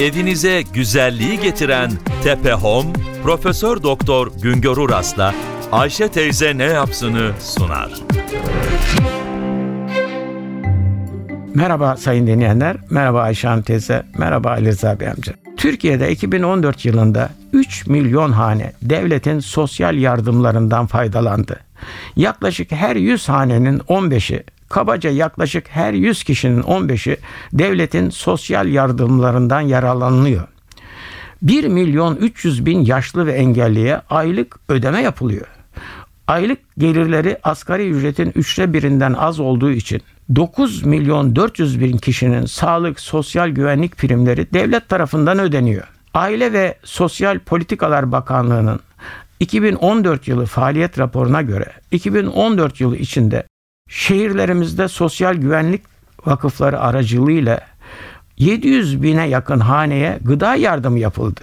Evinize güzelliği getiren Tepe Home, Profesör Doktor Güngör Uras'la Ayşe teyze ne yapsını sunar. Merhaba sayın dinleyenler, merhaba Ayşe Hanım teyze, merhaba Ali Rıza Bey amca. Türkiye'de 2014 yılında 3 milyon hane devletin sosyal yardımlarından faydalandı. Yaklaşık her 100 hanenin 15'i, kabaca yaklaşık her 100 kişinin 15'i devletin sosyal yardımlarından yararlanıyor. 1 milyon 300 bin yaşlı ve engelliye aylık ödeme yapılıyor. Aylık gelirleri asgari ücretin üçte birinden az olduğu için 9 milyon 400 bin kişinin sağlık sosyal güvenlik primleri devlet tarafından ödeniyor. Aile ve Sosyal Politikalar Bakanlığı'nın 2014 yılı faaliyet raporuna göre 2014 yılı içinde şehirlerimizde sosyal güvenlik vakıfları aracılığıyla 700 bine yakın haneye gıda yardımı yapıldı.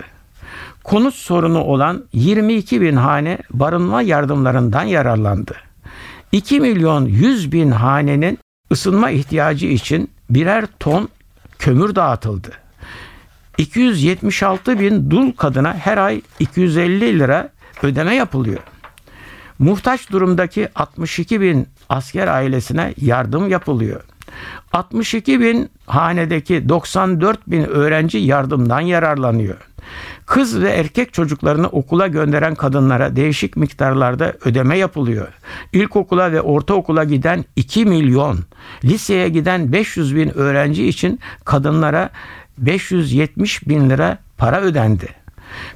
Konut sorunu olan 22 bin hane barınma yardımlarından yararlandı. 2 milyon 100 bin hanenin ısınma ihtiyacı için birer ton kömür dağıtıldı. 276 bin dul kadına her ay 250 lira ödeme yapılıyor. Muhtaç durumdaki 62 bin asker ailesine yardım yapılıyor. 62 bin hanedeki 94 bin öğrenci yardımdan yararlanıyor. Kız ve erkek çocuklarını okula gönderen kadınlara değişik miktarlarda ödeme yapılıyor. İlkokula ve ortaokula giden 2 milyon, liseye giden 500 bin öğrenci için kadınlara 570 bin lira para ödendi.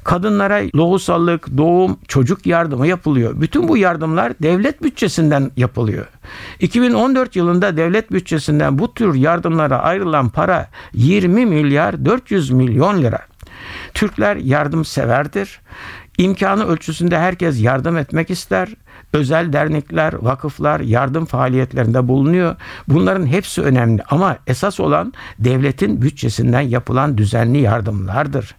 Kadınlara lohusalık, doğum, çocuk yardımı yapılıyor. Bütün bu yardımlar devlet bütçesinden yapılıyor. 2014 yılında devlet bütçesinden bu tür yardımlara ayrılan para 20 milyar 400 milyon lira. Türkler yardımseverdir. İmkanı ölçüsünde herkes yardım etmek ister. Özel dernekler, vakıflar yardım faaliyetlerinde bulunuyor. Bunların hepsi önemli ama esas olan devletin bütçesinden yapılan düzenli yardımlardır.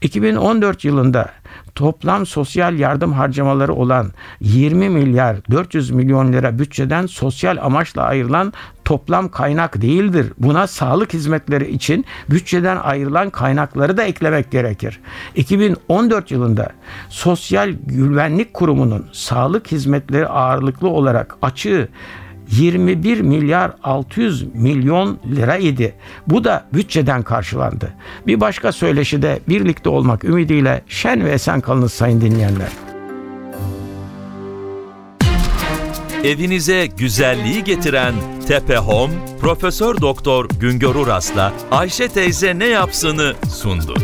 2014 yılında toplam sosyal yardım harcamaları olan 20 milyar 400 milyon lira bütçeden sosyal amaçla ayrılan toplam kaynak değildir. Buna sağlık hizmetleri için bütçeden ayrılan kaynakları da eklemek gerekir. 2014 yılında Sosyal Güvenlik Kurumu'nun sağlık hizmetleri ağırlıklı olarak açığı 21 milyar 600 milyon lira idi. Bu da bütçeden karşılandı. Bir başka söyleşide birlikte olmak ümidiyle şen ve esen kalınız sayın dinleyenler. Evinize güzelliği getiren Tepe Home, Profesör Doktor Güngör Uras'la Ayşe teyze ne yapsını sundu.